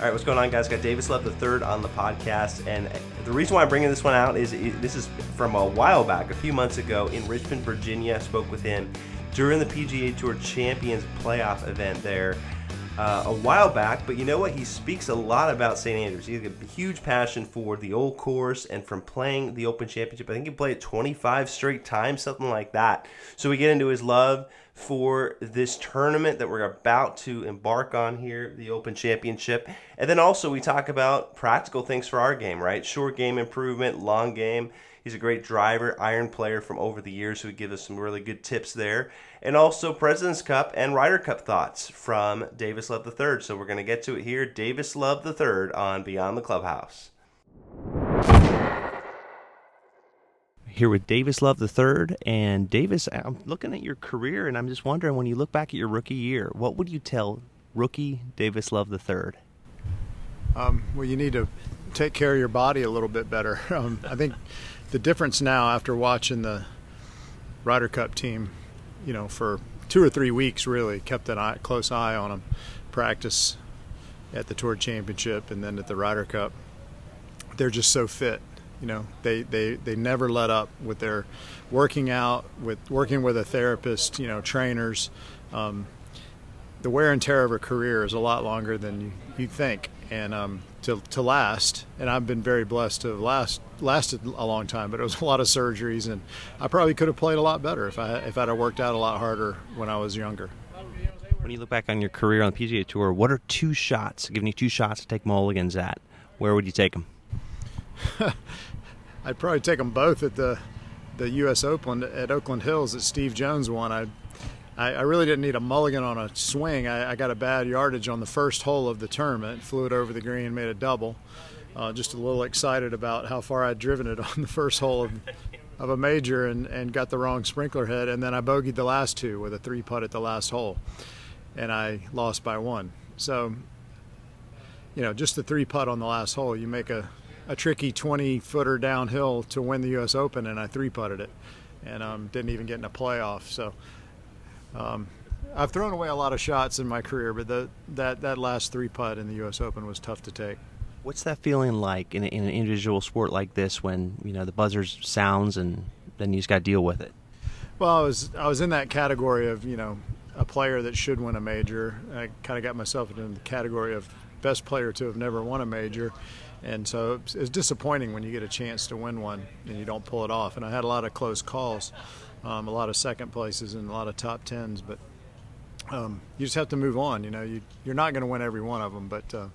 All right, what's going on, guys? Got Davis Love the third on the podcast, and the reason why I'm bringing this one out is this is from a while back, a few months ago in Richmond, Virginia. I spoke with him during the PGA Tour Champions playoff event there uh, a while back. But you know what? He speaks a lot about St. Andrews. He has a huge passion for the old course and from playing the Open Championship. I think he played it 25 straight times, something like that. So we get into his love for this tournament that we're about to embark on here, the Open Championship. And then also we talk about practical things for our game, right? Short game improvement, long game. He's a great driver, iron player from over the years who would give us some really good tips there. And also President's Cup and Ryder Cup thoughts from Davis Love III. So we're going to get to it here. Davis Love III on Beyond the Clubhouse here with Davis Love III. And Davis, I'm looking at your career and I'm just wondering when you look back at your rookie year, what would you tell rookie Davis Love III? Um, well, you need to take care of your body a little bit better. Um, I think the difference now after watching the Ryder Cup team, you know, for two or three weeks, really kept an eye, close eye on them, practice at the Tour Championship and then at the Ryder Cup. They're just so fit you know they, they they never let up with their working out with working with a therapist you know trainers. Um, the wear and tear of a career is a lot longer than you, you think. And um, to, to last and I've been very blessed to have last lasted a long time but it was a lot of surgeries and I probably could have played a lot better if I if I'd have worked out a lot harder when I was younger. When you look back on your career on the PGA Tour what are two shots giving you two shots to take mulligans at? Where would you take them I'd probably take them both at the the U.S. Open at Oakland Hills that Steve Jones won. I I, really didn't need a mulligan on a swing. I, I, got a bad yardage on the first hole of the tournament. Flew it over the green, made a double. Uh, just a little excited about how far I'd driven it on the first hole of, of a major and, and got the wrong sprinkler head. And then I bogeyed the last two with a three putt at the last hole. And I lost by one. So, you know, just the three putt on the last hole, you make a a tricky 20 footer downhill to win the U.S. Open, and I three putted it, and um, didn't even get in a playoff. So um, I've thrown away a lot of shots in my career, but the, that that last three putt in the U.S. Open was tough to take. What's that feeling like in, in an individual sport like this when you know the buzzer sounds and then you just got to deal with it? Well, I was I was in that category of you know a player that should win a major. I kind of got myself into the category of best player to have never won a major and so it's disappointing when you get a chance to win one and you don't pull it off. And I had a lot of close calls, um, a lot of second places and a lot of top tens, but um, you just have to move on. You know, you, you're not going to win every one of them, but uh,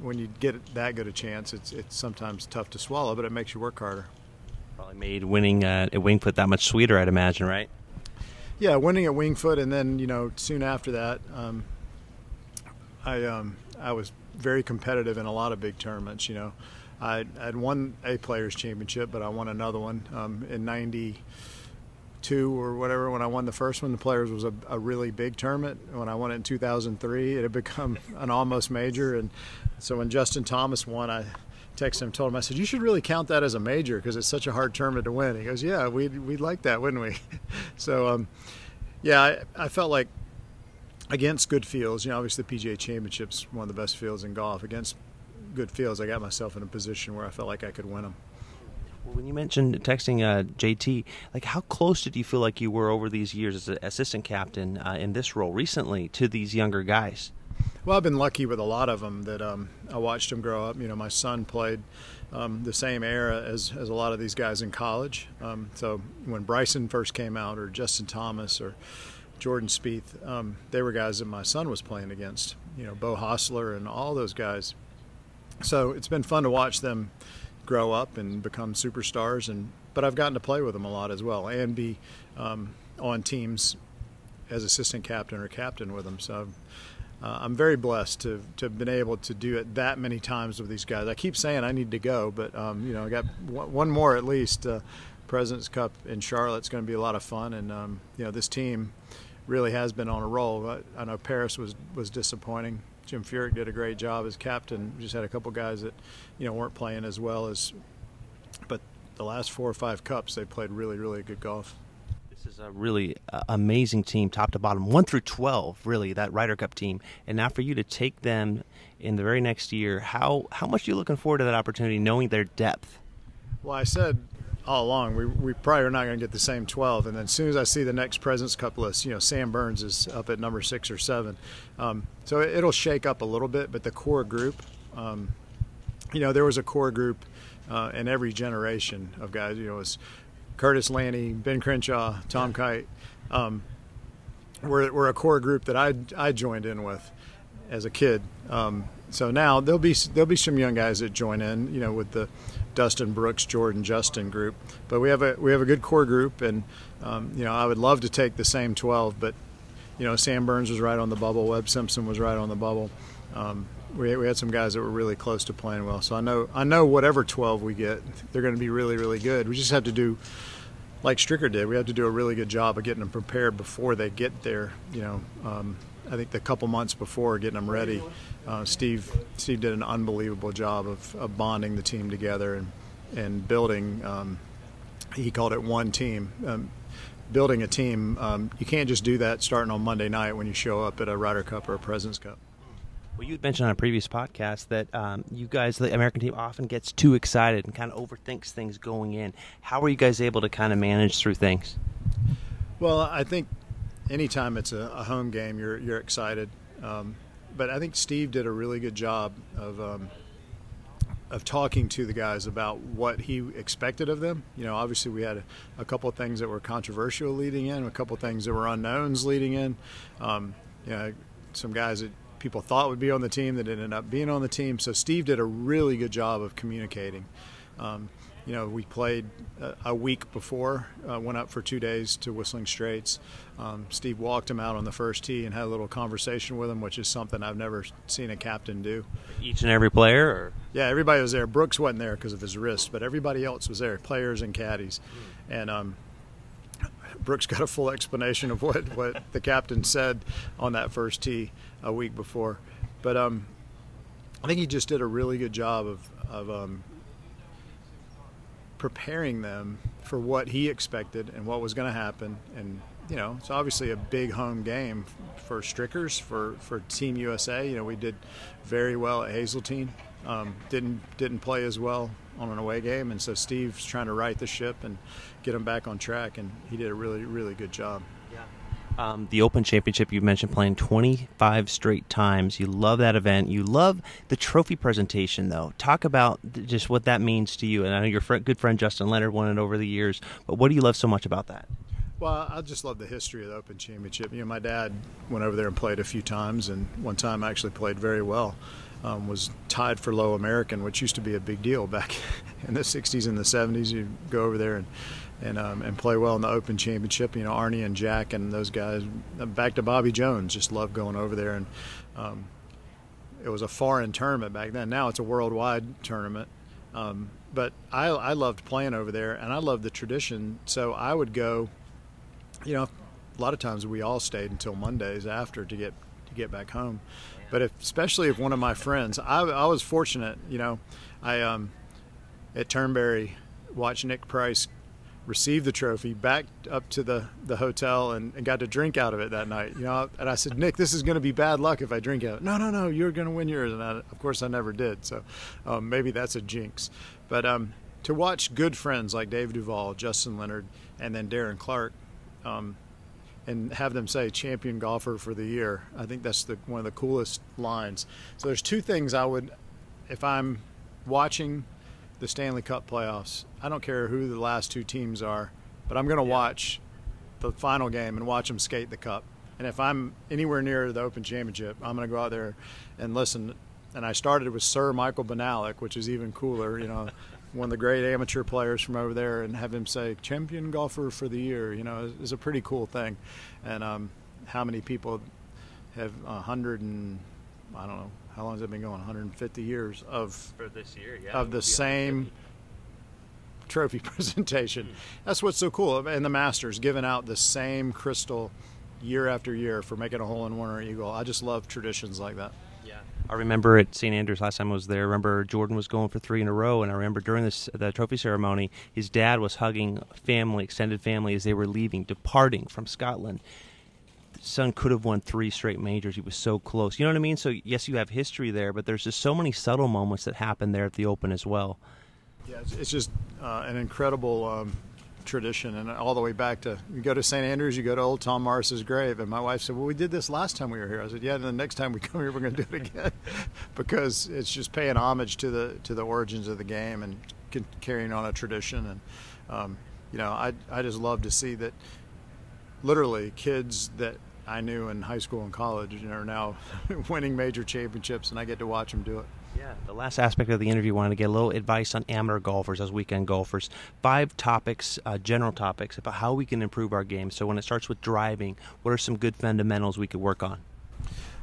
when you get that good a chance, it's it's sometimes tough to swallow, but it makes you work harder. Probably made winning uh, at Winged Foot that much sweeter, I'd imagine, right? Yeah, winning at Winged Foot, and then you know soon after that, um, I um, I was very competitive in a lot of big tournaments. You know, I had won a Players Championship, but I won another one um, in '92 or whatever. When I won the first one, the Players was a, a, really big tournament. When I won it in 2003, it had become an almost major. And so when Justin Thomas won, I texted him, told him, I said, "You should really count that as a major because it's such a hard tournament to win." He goes, "Yeah, we'd we'd like that, wouldn't we?" so, um, yeah, I, I felt like against good fields, you know, obviously the PGA Championship's one of the best fields in golf. Against good fields, I got myself in a position where I felt like I could win them. Well, when you mentioned texting uh, JT, like how close did you feel like you were over these years as an assistant captain uh, in this role recently to these younger guys? Well, I've been lucky with a lot of them that um, I watched them grow up. You know, my son played um, the same era as, as a lot of these guys in college. Um, so when Bryson first came out, or Justin Thomas, or Jordan Spieth, um, they were guys that my son was playing against. You know, Beau Hossler and all those guys. So it's been fun to watch them grow up and become superstars. And but I've gotten to play with them a lot as well, and be um, on teams as assistant captain or captain with them. So. Uh, I'm very blessed to, to have been able to do it that many times with these guys. I keep saying I need to go, but um, you know I got one more at least. Uh, President's Cup in Charlotte is going to be a lot of fun, and um, you know this team really has been on a roll. I, I know Paris was was disappointing. Jim Furyk did a great job as captain. We just had a couple guys that, you know, weren't playing as well as, but the last four or five cups they played really, really good golf. This is a really uh, amazing team, top to bottom, one through twelve, really that Ryder Cup team. And now for you to take them in the very next year, how how much are you looking forward to that opportunity, knowing their depth? Well, I said all along. We, we probably are not going to get the same 12. And then as soon as I see the next President's Cup list, you know, Sam Burns is up at number six or seven. Um, so it, will shake up a little bit, but the core group, um, you know, there was a core group uh, in every generation of guys. You know, it was Curtis Lanny, Ben Crenshaw, Tom Kite. Um, we're, we're a core group that I, I joined in with as a kid. Um, so now there'll be there'll be some young guys that join in, you know, with the Dustin Brooks, Jordan Justin group. But we have a we have a good core group, and um, you know I would love to take the same 12, but you know Sam Burns was right on the bubble, Webb Simpson was right on the bubble. Um, we, we had some guys that were really close to playing well, so I know I know whatever 12 we get, they're going to be really really good. We just have to do like Stricker did. We have to do a really good job of getting them prepared before they get there. You know, um, I think the couple months before getting them ready uh, Steve Steve did an unbelievable job of, of, bonding the team together and and building. Um, he called it one team. Um, building a team, um, you can't just do that starting on Monday night when you show up at a Ryder Cup or a Presidents Cup. Well, you had mentioned on a previous podcast that um, you guys, the American team, often gets too excited and kind of overthinks things going in. How are you guys able to kind of manage through things? Well, I think anytime it's a, a home game, you're you're excited. Um, but I think Steve did a really good job of um, of talking to the guys about what he expected of them. You know, obviously we had a, a couple of things that were controversial leading in, a couple of things that were unknowns leading in. Um, you know, some guys that people thought would be on the team that ended up being on the team. So Steve did a really good job of communicating. Um, you know, we played a, week before, uh, went up for two days to Whistling Straits. Um, Steve walked him out on the first tee and had a little conversation with him, which is something I've never seen a captain do. Each and every player? Or? Yeah, everybody was there. Brooks wasn't there because of his wrist, but everybody else was there, players and caddies. Mm. And um, Brooks got a full explanation of what, what the captain said on that first tee a week before. But um, I think he just did a really good job of, of um, preparing them for what he expected and what was going to happen. And you know, it's obviously a big home game for Strickers for for Team USA. You know, we did very well at Hazeltine. Um, didn't didn't play as well on an away game, and so Steve's trying to right the ship and get them back on track, and he did a really really good job. Um, the Open Championship you mentioned playing 25 straight times. You love that event. You love the trophy presentation, though. Talk about just what that means to you. And I know your friend, good friend Justin Leonard won it over the years, but what do you love so much about that? Well, I just love the history of the Open Championship. You know, my dad went over there and played a few times, and one time actually played very well. Um, was tied for low American, which used to be a big deal back in the 60s and the 70s. You go over there and and um, and play well in the Open Championship. You know, Arnie and Jack and those guys. Back to Bobby Jones, just loved going over there, and um, it was a foreign tournament back then. Now it's a worldwide tournament. Um, but I, I loved playing over there, and I loved the tradition. So I would go. You know, a lot of times we all stayed until Mondays after to get to get back home. But if, especially if one of my friends, I, I was fortunate. You know, I um, at Turnberry watched Nick Price received the trophy, backed up to the, the hotel, and, and got to drink out of it that night. You know, and I said, Nick, this is going to be bad luck if I drink out. No, no, no, you're going to win yours. And I, of course, I never did. So um, maybe that's a jinx. But um, to watch good friends like Dave Duval, Justin Leonard, and then Darren Clarke, um, and have them say champion golfer for the year, I think that's the, one of the coolest lines. So there's two things I would, if I'm watching the Stanley Cup playoffs. I don't care who the last two teams are, but I'm going to yeah. watch the final game and watch them skate the cup. And if I'm anywhere near the Open Championship, I'm going to go out there and listen. And I started with Sir Michael Bonallack, which is even cooler. You know, one of the great amateur players from over there and have him say champion golfer for the year, you know, is, is a pretty cool thing. And um, how many people have a hundred and I don't know how long has it been going? 150 years of for this year, yeah, of the same trophy presentation. Mm-hmm. That's what's so cool. And the Masters giving out the same crystal year after year for making a hole in one or eagle. I just love traditions like that. Yeah. I remember at St. Andrews last time I was there. I remember Jordan was going for three in a row, and I remember during this the trophy ceremony, his dad was hugging family, extended family, as they were leaving, departing from Scotland. Son could have won three straight majors. He was so close. You know what I mean? So yes, you have history there, but there's just so many subtle moments that happen there at the Open as well. Yeah, it's just uh, an incredible um, tradition, and all the way back to you go to St. Andrews, you go to Old Tom Morris's grave, and my wife said, "Well, we did this last time we were here." I said, "Yeah, and the next time we come here, we're going to do it again," because it's just paying homage to the to the origins of the game and carrying on a tradition. And um, you know, I I just love to see that literally kids that I knew in high school and college and are now winning major championships, and I get to watch them do it. Yeah, the last aspect of the interview, wanted to get a little advice on amateur golfers as weekend golfers. Five topics, uh, general topics about how we can improve our game. So when it starts with driving, what are some good fundamentals we could work on?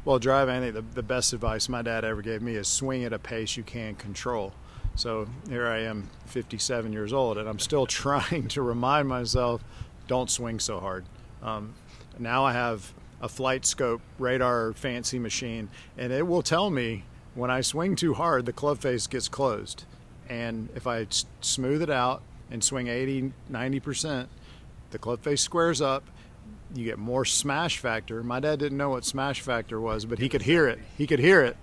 Well, driving, I think the, the best advice my dad ever gave me is swing at a pace you can control. So here I am, 57 years old, and I'm still trying to remind myself, don't swing so hard. Um, now I have a FlightScope radar fancy machine, and it will tell me when I swing too hard, the club face gets closed. And if I smooth it out and swing 80, 90%, the club face squares up. You get more smash factor. My dad didn't know what smash factor was, but he could hear it. He could hear it.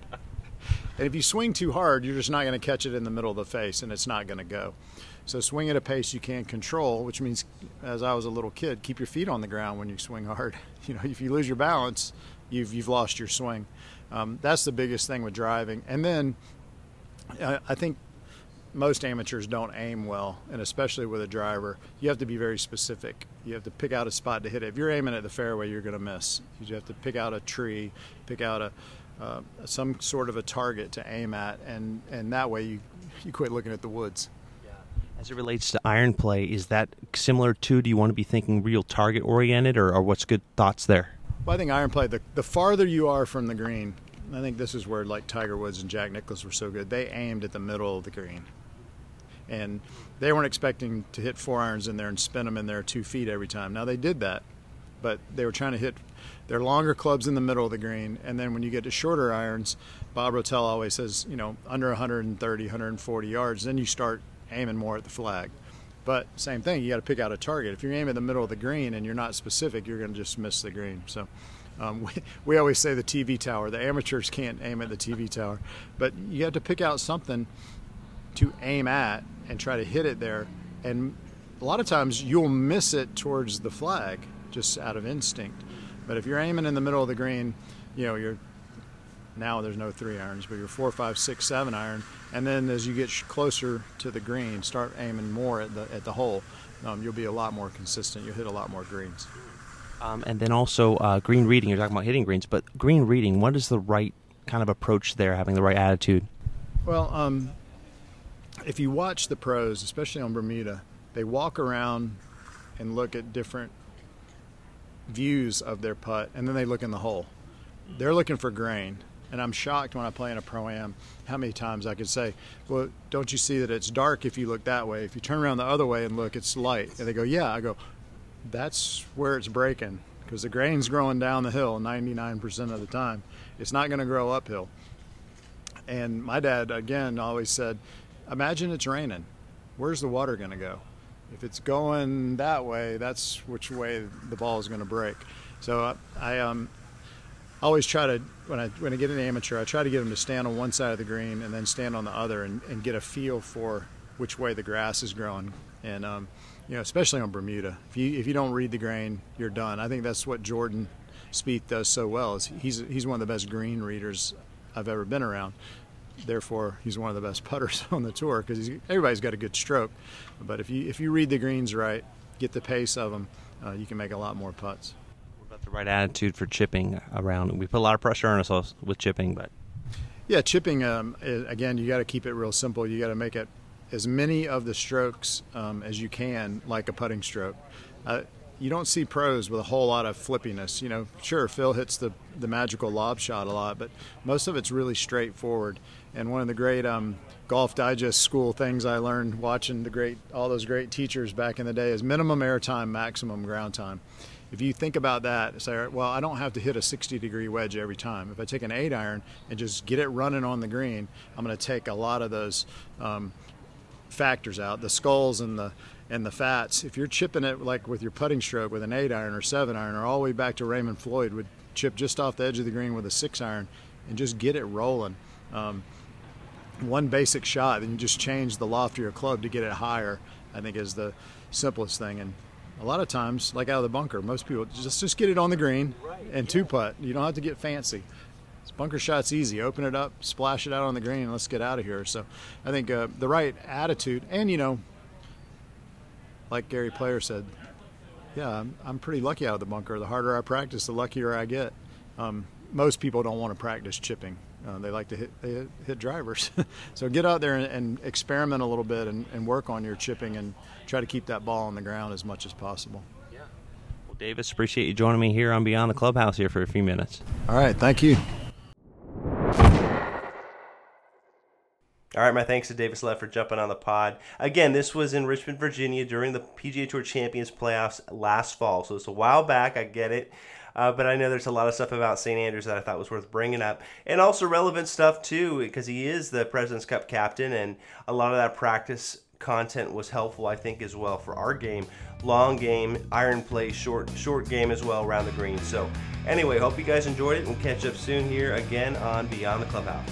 And if you swing too hard, you're just not going to catch it in the middle of the face and it's not going to go. So swing at a pace you can control, which means, as I was a little kid, keep your feet on the ground when you swing hard. You know, if you lose your balance, you've you've lost your swing. Um, that's the biggest thing with driving. And then I, I think most amateurs don't aim well, and especially with a driver, you have to be very specific. You have to pick out a spot to hit it. If you're aiming at the fairway, you're going to miss. You have to pick out a tree, pick out a uh, some sort of a target to aim at, and and that way you you quit looking at the woods. As it relates to iron play, is that similar to? Do you want to be thinking real target oriented, or, or what's good thoughts there? Well, I think iron play, the, the farther you are from the green, I think this is where like Tiger Woods and Jack Nicklaus were so good. They aimed at the middle of the green. And they weren't expecting to hit four irons in there and spin them in there two feet every time. Now they did that, but they were trying to hit their longer clubs in the middle of the green. And then when you get to shorter irons, Bob Rotella always says, you know, under 130, 140 yards, then you start aiming more at the flag. But same thing, you got to pick out a target. If you're aiming in the middle of the green and you're not specific, you're going to just miss the green. So um, we, we always say the TV tower. The amateurs can't aim at the TV tower, but you have to pick out something to aim at and try to hit it there. And a lot of times you'll miss it towards the flag just out of instinct. But if you're aiming in the middle of the green, you know you're now there's no three irons, but you're four, five, six, seven iron, and then as you get closer to the green, start aiming more at the at the hole. Um, you'll be a lot more consistent. You'll hit a lot more greens. Um, and then also uh, green reading. You're talking about hitting greens, but green reading. What is the right kind of approach there? Having the right attitude. Well, um, if you watch the pros, especially on Bermuda, they walk around and look at different views of their putt, and then they look in the hole. They're looking for grain and I'm shocked when I play in a pro am how many times I could say, "Well, don't you see that it's dark if you look that way? If you turn around the other way and look, it's light." And they go, "Yeah." I go, "That's where it's breaking because the grain's growing down the hill 99% of the time. It's not going to grow uphill." And my dad again always said, "Imagine it's raining. Where's the water going to go?" If it's going that way, that's which way the ball is going to break. So I, I um, always try to when I when I get an amateur, I try to get them to stand on one side of the green and then stand on the other and, and get a feel for which way the grass is growing. And um, you know, especially on Bermuda, if you if you don't read the grain, you're done. I think that's what Jordan Spieth does so well. Is he's he's one of the best green readers I've ever been around. Therefore, he's one of the best putters on the tour because everybody's got a good stroke. But if you if you read the greens right, get the pace of them, uh, you can make a lot more putts What about the right attitude for chipping around. We put a lot of pressure on ourselves with chipping, but yeah, chipping. Um, again, you got to keep it real simple. You got to make it as many of the strokes um, as you can like a putting stroke. Uh, you don't see pros with a whole lot of flippiness. You know, sure, Phil hits the, the magical lob shot a lot, but most of it's really straightforward. And one of the great um, golf digest school things I learned watching the great all those great teachers back in the day is minimum air time, maximum ground time. If you think about that, say, well, I don't have to hit a 60 degree wedge every time. If I take an eight iron and just get it running on the green, I'm going to take a lot of those um, factors out, the skulls and the and the fats. If you're chipping it like with your putting stroke with an eight iron or seven iron, or all the way back to Raymond Floyd would chip just off the edge of the green with a six iron and just get it rolling. Um, one basic shot, then you just change the loft of your club to get it higher. I think is the simplest thing. And a lot of times, like out of the bunker, most people just just get it on the green and two putt. You don't have to get fancy. Bunker shot's easy. Open it up, splash it out on the green, and let's get out of here. So, I think uh, the right attitude, and you know, like Gary Player said, yeah, I'm, I'm pretty lucky out of the bunker. The harder I practice, the luckier I get. Um, most people don't want to practice chipping. Uh, they like to hit, hit, hit drivers. so get out there and, and experiment a little bit and, and, work on your chipping and try to keep that ball on the ground as much as possible. Yeah. Well, Davis, appreciate you joining me here on Beyond the Clubhouse here for a few minutes. All right. Thank you. All right, my thanks to Davis Love for jumping on the pod. Again, this was in Richmond, Virginia during the PGA Tour Champions playoffs last fall. So it's a while back. I get it. Uh, but I know there's a lot of stuff about St. Andrews that I thought was worth bringing up, and also relevant stuff too, because he is the President's Cup captain, and a lot of that practice content was helpful, I think, as well for our game. Long game, iron play, short short game as well around the green. So, anyway, hope you guys enjoyed it, we'll catch up soon here again on Beyond the Clubhouse.